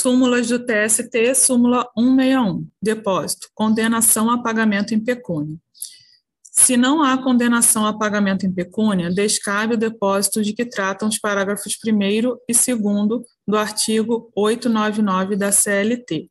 Súmulas do TST, súmula 161, depósito, condenação a pagamento em pecúnia. Se não há condenação a pagamento em pecúnia, descabe o depósito de que tratam os parágrafos 1 e 2 do artigo 899 da CLT.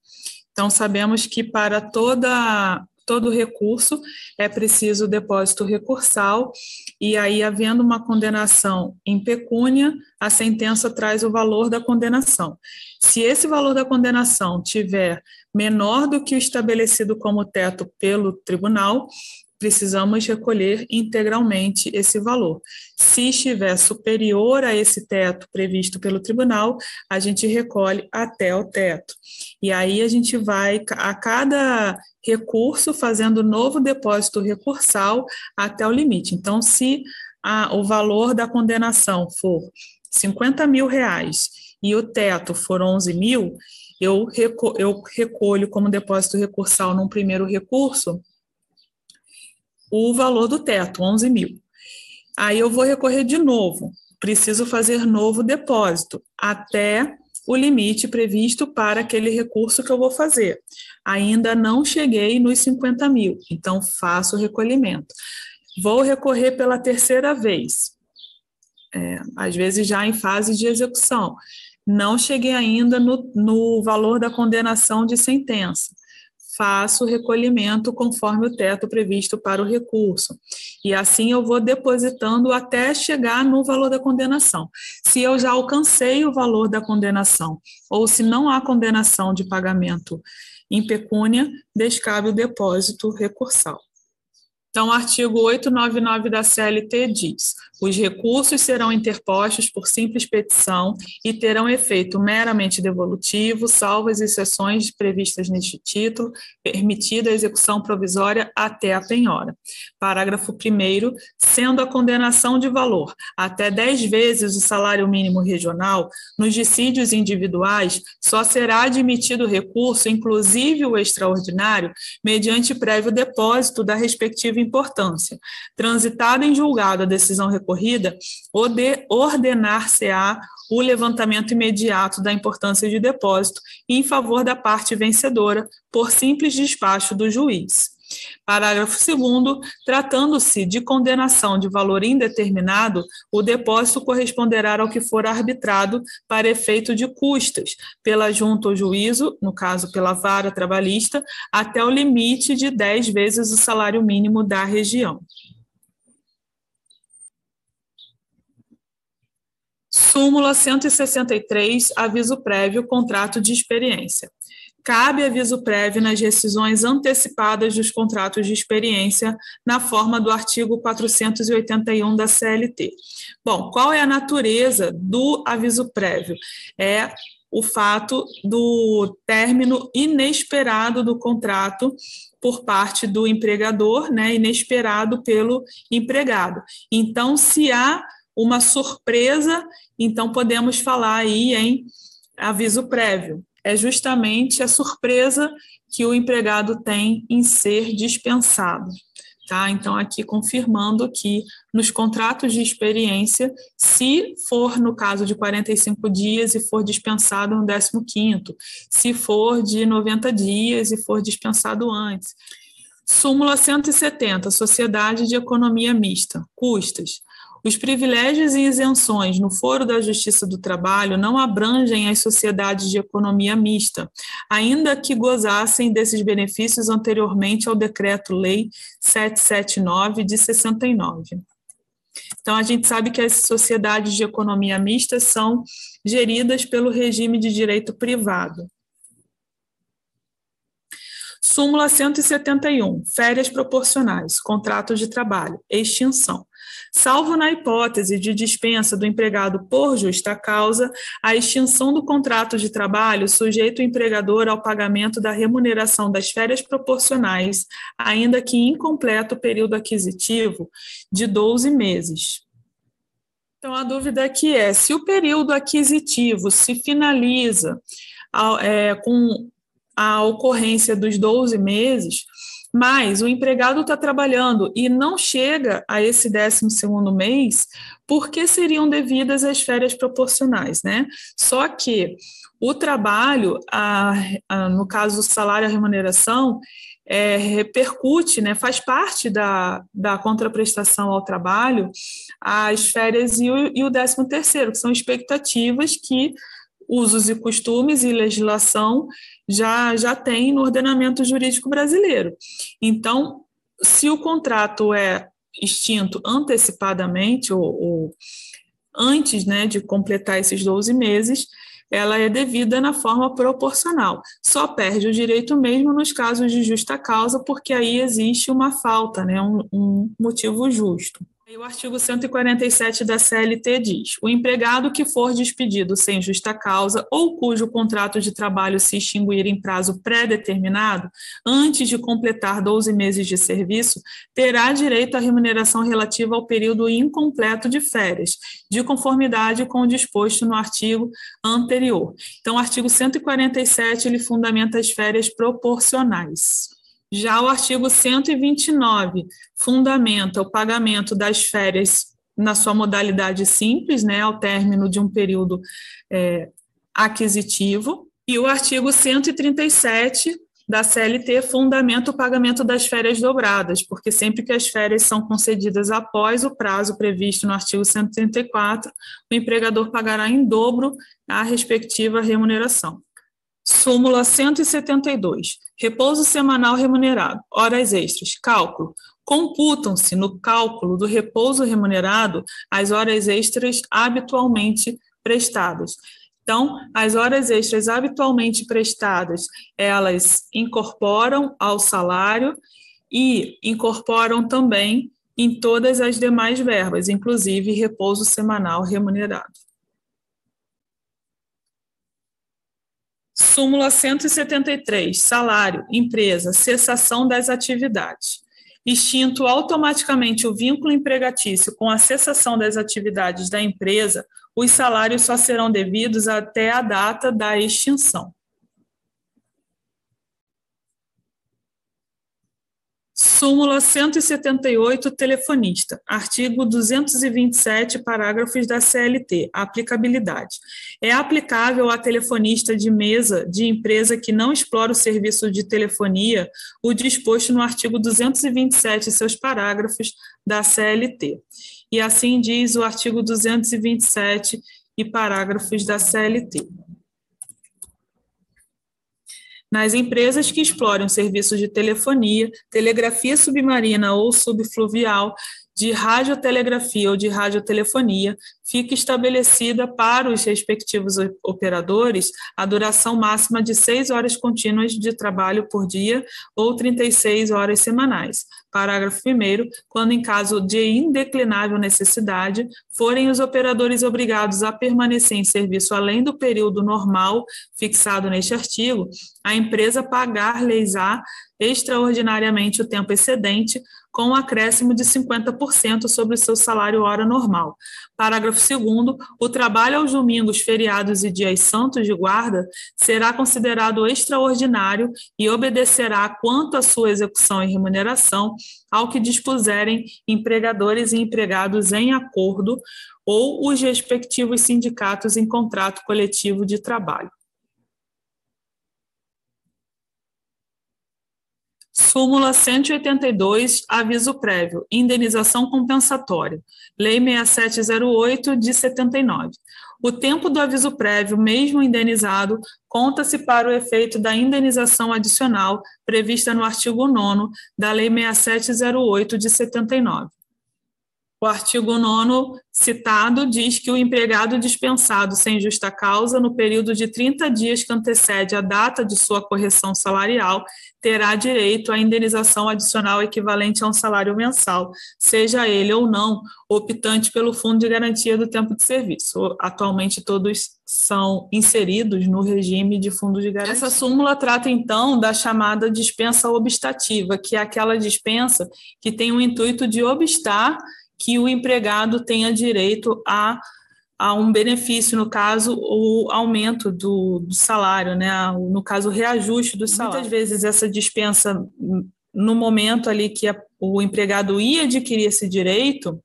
Então, sabemos que para toda todo recurso é preciso depósito recursal, e aí, havendo uma condenação em pecúnia, a sentença traz o valor da condenação. Se esse valor da condenação tiver menor do que o estabelecido como teto pelo tribunal, precisamos recolher integralmente esse valor. Se estiver superior a esse teto previsto pelo tribunal, a gente recolhe até o teto. E aí a gente vai a cada recurso fazendo novo depósito recursal até o limite. Então, se a, o valor da condenação for 50 mil reais e o teto for 11 mil, eu, reco eu recolho como depósito recursal num primeiro recurso o valor do teto, 11 mil. Aí eu vou recorrer de novo, preciso fazer novo depósito até o limite previsto para aquele recurso que eu vou fazer. Ainda não cheguei nos 50 mil, então faço o recolhimento. Vou recorrer pela terceira vez, é, às vezes já em fase de execução. Não cheguei ainda no, no valor da condenação de sentença faço o recolhimento conforme o teto previsto para o recurso. E assim eu vou depositando até chegar no valor da condenação. Se eu já alcancei o valor da condenação, ou se não há condenação de pagamento em pecúnia, descabe o depósito recursal. Então, o artigo 899 da CLT diz: os recursos serão interpostos por simples petição e terão efeito meramente devolutivo, salvo as exceções previstas neste título, permitida a execução provisória até a penhora. Parágrafo 1. Sendo a condenação de valor até 10 vezes o salário mínimo regional, nos dissídios individuais, só será admitido recurso, inclusive o extraordinário, mediante prévio depósito da respectiva importância. Transitada em julgado a decisão recorrida, ordenar-se-á o levantamento imediato da importância de depósito em favor da parte vencedora, por simples despacho do juiz. Parágrafo 2. Tratando-se de condenação de valor indeterminado, o depósito corresponderá ao que for arbitrado para efeito de custas, pela junta ou juízo, no caso pela vara trabalhista, até o limite de 10 vezes o salário mínimo da região. Súmula 163, aviso prévio, contrato de experiência cabe aviso prévio nas rescisões antecipadas dos contratos de experiência, na forma do artigo 481 da CLT. Bom, qual é a natureza do aviso prévio? É o fato do término inesperado do contrato por parte do empregador, né, inesperado pelo empregado. Então, se há uma surpresa, então podemos falar aí em aviso prévio é justamente a surpresa que o empregado tem em ser dispensado. Tá? Então, aqui confirmando que nos contratos de experiência, se for no caso de 45 dias e for dispensado no 15º, se for de 90 dias e for dispensado antes. Súmula 170, Sociedade de Economia Mista, custas. Os privilégios e isenções no Foro da Justiça do Trabalho não abrangem as sociedades de economia mista, ainda que gozassem desses benefícios anteriormente ao Decreto-Lei 779 de 69. Então, a gente sabe que as sociedades de economia mista são geridas pelo regime de direito privado. Súmula 171, férias proporcionais, contratos de trabalho, extinção. Salvo na hipótese de dispensa do empregado por justa causa, a extinção do contrato de trabalho sujeita o empregador ao pagamento da remuneração das férias proporcionais, ainda que incompleto o período aquisitivo de 12 meses. Então, a dúvida aqui é: se o período aquisitivo se finaliza é, com a ocorrência dos 12 meses, Mas o empregado está trabalhando e não chega a esse 12 segundo mês, porque seriam devidas as férias proporcionais, né? Só que o trabalho, a, a, no caso o salário e a remuneração, é, repercute, né, faz parte da, da contraprestação ao trabalho, as férias e o, e o 13 terceiro, que são expectativas que usos e costumes e legislação já, já tem no ordenamento jurídico brasileiro. Então, se o contrato é extinto antecipadamente ou, ou antes né, de completar esses 12 meses, ela é devida na forma proporcional. Só perde o direito mesmo nos casos de justa causa, porque aí existe uma falta, né, um, um motivo justo. O artigo 147 da CLT diz: o empregado que for despedido sem justa causa ou cujo contrato de trabalho se extinguir em prazo pré-determinado, antes de completar 12 meses de serviço, terá direito à remuneração relativa ao período incompleto de férias, de conformidade com o disposto no artigo anterior. Então, o artigo 147 ele fundamenta as férias proporcionais. Já o artigo 129 fundamenta o pagamento das férias na sua modalidade simples, né, ao término de um período é, aquisitivo, e o artigo 137 da CLT fundamenta o pagamento das férias dobradas, porque sempre que as férias são concedidas após o prazo previsto no artigo 134, o empregador pagará em dobro a respectiva remuneração. Súmula 172. Repouso semanal remunerado. Horas extras. Cálculo. Computam-se no cálculo do repouso remunerado as horas extras habitualmente prestadas. Então, as horas extras habitualmente prestadas, elas incorporam ao salário e incorporam também em todas as demais verbas, inclusive repouso semanal remunerado. Súmula 173, salário, empresa, cessação das atividades. Extinto automaticamente o vínculo empregatício com a cessação das atividades da empresa, os salários só serão devidos até a data da extinção. Súmula 178, telefonista. Artigo 227, parágrafos da CLT. Aplicabilidade. É aplicável a telefonista de mesa de empresa que não explora o serviço de telefonia o disposto no artigo 227 e seus parágrafos da CLT. E assim diz o artigo 227 e parágrafos da CLT. Nas empresas que explorem serviços de telefonia, telegrafia submarina ou subfluvial, de radiotelegrafia ou de radiotelefonia, fica estabelecida para os respectivos operadores a duração máxima de seis horas contínuas de trabalho por dia ou 36 horas semanais. Parágrafo 1. Quando, em caso de indeclinável necessidade, forem os operadores obrigados a permanecer em serviço além do período normal fixado neste artigo, a empresa pagar-lhes-á extraordinariamente o tempo excedente, com um acréscimo de 50% sobre o seu salário hora normal. Parágrafo 2 o trabalho aos domingos, feriados e dias santos de guarda será considerado extraordinário e obedecerá, quanto à sua execução e remuneração, ao que dispuserem empregadores e empregados em acordo ou os respectivos sindicatos em contrato coletivo de trabalho. Súmula 182, aviso prévio, indenização compensatória. Lei 6708 de 79. O tempo do aviso prévio, mesmo indenizado, conta-se para o efeito da indenização adicional prevista no artigo 9 da Lei 6708 de 79. O artigo 9 citado diz que o empregado dispensado sem justa causa, no período de 30 dias que antecede a data de sua correção salarial, terá direito à indenização adicional equivalente a um salário mensal, seja ele ou não optante pelo Fundo de Garantia do Tempo de Serviço. Atualmente, todos são inseridos no regime de fundo de garantia. Essa súmula trata, então, da chamada dispensa obstativa, que é aquela dispensa que tem o intuito de obstar que o empregado tenha direito a, a um benefício, no caso, o aumento do, do salário, né? no caso, o reajuste do salário. Muitas vezes essa dispensa no momento ali que a, o empregado ia adquirir esse direito,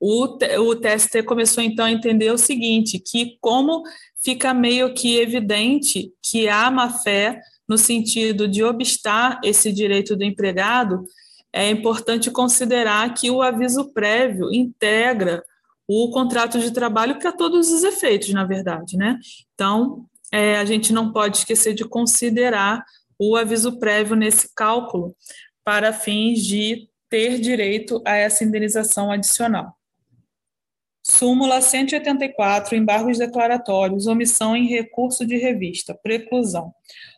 o, o TST começou então a entender o seguinte, que como fica meio que evidente que há má fé no sentido de obstar esse direito do empregado, é importante considerar que o aviso prévio integra o contrato de trabalho para todos os efeitos, na verdade, né? Então, é, a gente não pode esquecer de considerar o aviso prévio nesse cálculo para fins de ter direito a essa indenização adicional. Súmula 184, embargos declaratórios, omissão em recurso de revista, preclusão.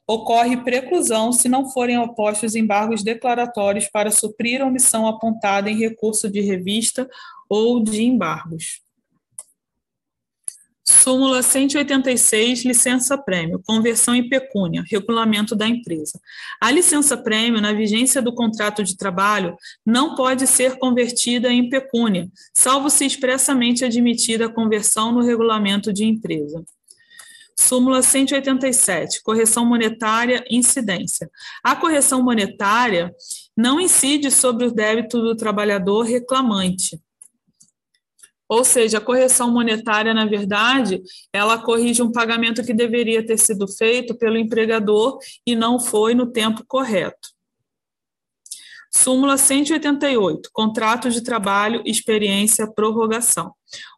Ocorre preclusão se não forem opostos embargos declaratórios para suprir a omissão apontada em recurso de revista ou de embargos. Súmula 186, licença-prêmio, conversão em pecúnia, regulamento da empresa. A licença-prêmio, na vigência do contrato de trabalho, não pode ser convertida em pecúnia, salvo se expressamente admitida a conversão no regulamento de empresa. Súmula 187, correção monetária, incidência. A correção monetária não incide sobre o débito do trabalhador reclamante, ou seja, a correção monetária, na verdade, ela corrige um pagamento que deveria ter sido feito pelo empregador e não foi no tempo correto. Súmula 188, contrato de trabalho, experiência, prorrogação.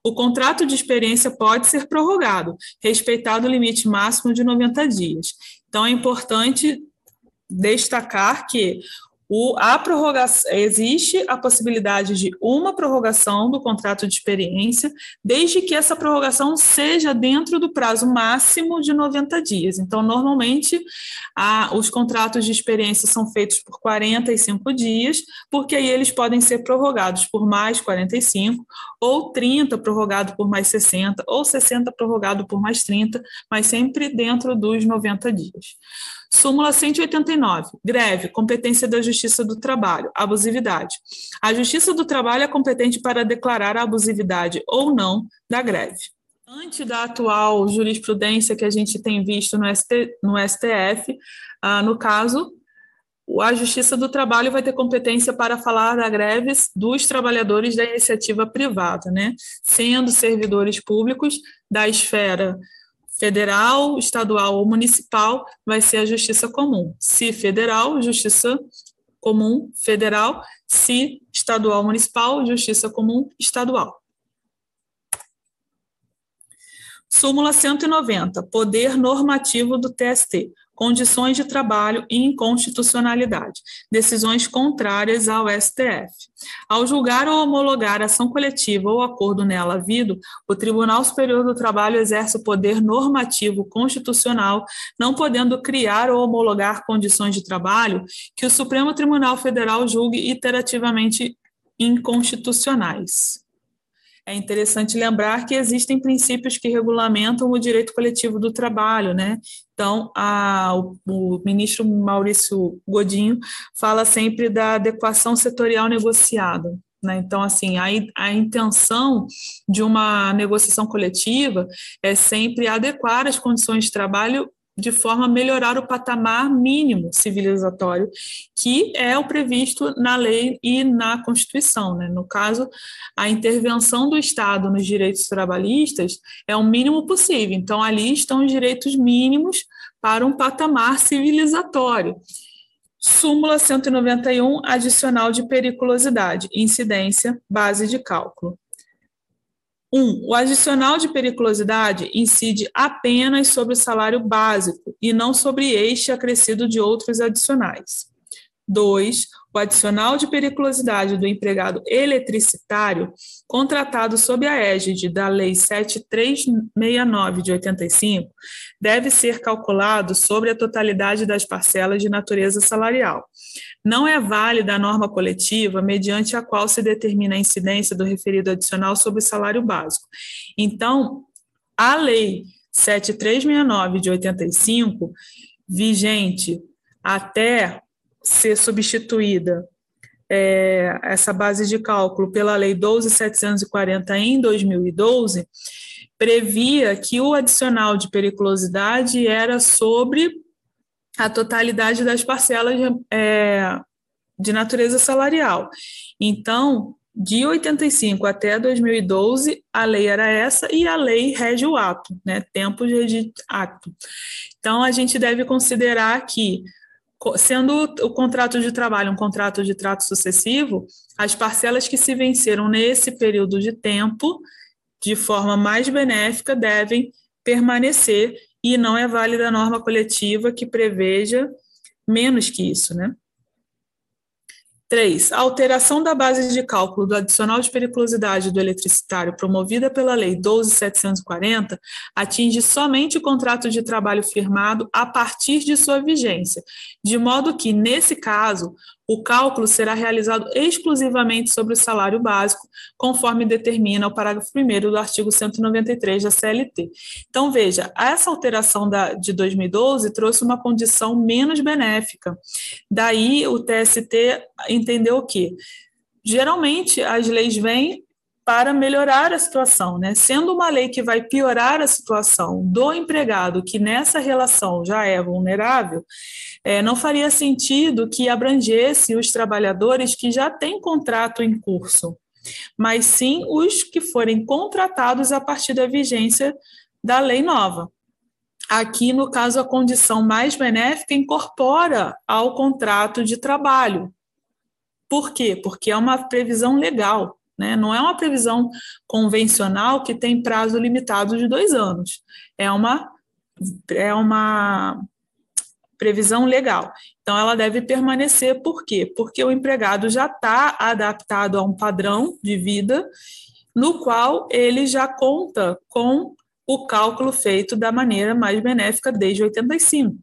O contrato de experiência pode ser prorrogado, respeitado o limite máximo de 90 dias. Então, é importante destacar que o, a prorrogação, existe a possibilidade de uma prorrogação do contrato de experiência, desde que essa prorrogação seja dentro do prazo máximo de 90 dias. Então, normalmente, a, os contratos de experiência são feitos por 45 dias, porque aí eles podem ser prorrogados por mais 45, ou 30 prorrogado por mais 60, ou 60 prorrogado por mais 30, mas sempre dentro dos 90 dias. Súmula 189. Greve, competência da Justiça do Trabalho, abusividade. A Justiça do Trabalho é competente para declarar a abusividade ou não da greve. Antes da atual jurisprudência que a gente tem visto no, ST, no STF, ah, no caso, a Justiça do Trabalho vai ter competência para falar da greves dos trabalhadores da iniciativa privada, né? Sendo servidores públicos da esfera federal, estadual ou municipal, vai ser a justiça comum. Se federal, justiça comum federal. Se estadual, municipal, justiça comum estadual. Súmula 190, poder normativo do TST condições de trabalho e inconstitucionalidade, decisões contrárias ao STF. Ao julgar ou homologar ação coletiva ou acordo nela havido, o Tribunal Superior do Trabalho exerce o poder normativo constitucional, não podendo criar ou homologar condições de trabalho que o Supremo Tribunal Federal julgue iterativamente inconstitucionais. É interessante lembrar que existem princípios que regulamentam o direito coletivo do trabalho, né? Então, a, o, o, ministro Maurício Godinho fala sempre da adequação setorial negociada. Né? Então, assim, a, a intenção de uma negociação coletiva é sempre adequar as condições de trabalho de forma a melhorar o patamar mínimo civilizatório, que é o previsto na lei e na Constituição. Né? No caso, a intervenção do Estado nos direitos trabalhistas é o mínimo possível. Então, ali estão os direitos mínimos para um patamar civilizatório. Súmula 191, adicional de periculosidade, incidência, base de cálculo. 1. Um, o adicional de periculosidade incide apenas sobre o salário básico e não sobre este acrescido de outros adicionais. 2. O adicional de periculosidade do empregado eletricitário, contratado sob a égide da Lei 7369 de 85, deve ser calculado sobre a totalidade das parcelas de natureza salarial. Não é válida a norma coletiva mediante a qual se determina a incidência do referido adicional sobre o salário básico. Então, a Lei 7369 de 85, vigente até ser substituída é, essa base de cálculo pela Lei 12.740 em 2012, previa que o adicional de periculosidade era sobre a totalidade das parcelas é, de natureza salarial. Então, de 85 até 2012, a lei era essa e a lei rege o ato, né? Tempo de ato. Então, a gente deve considerar que, sendo o contrato de trabalho um contrato de trato sucessivo, as parcelas que se venceram nesse período de tempo, de forma mais benéfica, devem permanecer e não é válida a norma coletiva que preveja menos que isso, né? 3. A alteração da base de cálculo do adicional de periculosidade do eletricitário promovida pela Lei 12.740 atinge somente o contrato de trabalho firmado a partir de sua vigência, de modo que, nesse caso, o cálculo será realizado exclusivamente sobre o salário básico, conforme determina o parágrafo 1 do artigo 193 da CLT. Então, veja, essa alteração da, de 2012 trouxe uma condição menos benéfica. Daí, o TST entendeu o quê? Geralmente, as leis vêm para melhorar a situação, né? Sendo uma lei que vai piorar a situação do empregado, que nessa relação já é vulnerável, é, não faria sentido que abrangesse os trabalhadores que já têm contrato em curso, mas sim os que forem contratados a partir da vigência da lei nova. Aqui, no caso, a condição mais benéfica incorpora ao contrato de trabalho. Por quê? Porque é uma previsão legal, né? não é uma previsão convencional que tem prazo limitado de dois anos. É uma, é uma previsão legal. Então, ela deve permanecer, por quê? Porque o empregado já está adaptado a um padrão de vida no qual ele já conta com o cálculo feito da maneira mais benéfica desde 85.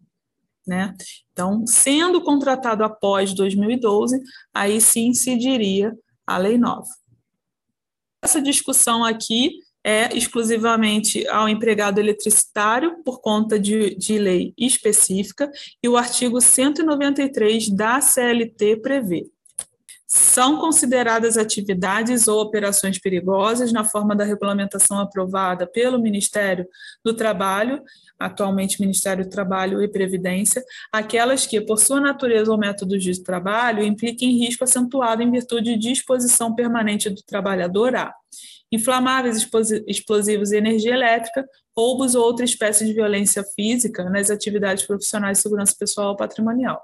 Né? Então, sendo contratado após 2012, aí sim se diria a lei nova. Essa discussão aqui é exclusivamente ao empregado eletricitário por conta de, de lei específica e o artigo 193 da CLT prevê. São consideradas atividades ou operações perigosas na forma da regulamentação aprovada pelo Ministério do Trabalho, atualmente Ministério do Trabalho e Previdência, aquelas que, por sua natureza ou métodos de trabalho, impliquem risco acentuado em virtude de exposição permanente do trabalhador a inflamáveis, explosivos e energia elétrica, roubos ou outra espécie de violência física nas atividades profissionais de segurança pessoal ou patrimonial.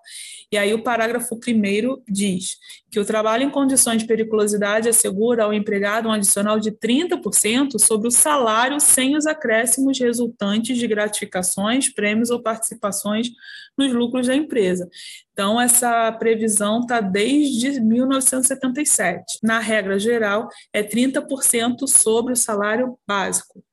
E aí o parágrafo primeiro diz que o trabalho em condições de periculosidade assegura ao empregado um adicional de 30% sobre o salário sem os acréscimos resultantes de gratificações, prêmios ou participações nos lucros da empresa. Então, essa previsão está desde 1977. Na regra geral, é 30% sobre o salário básico.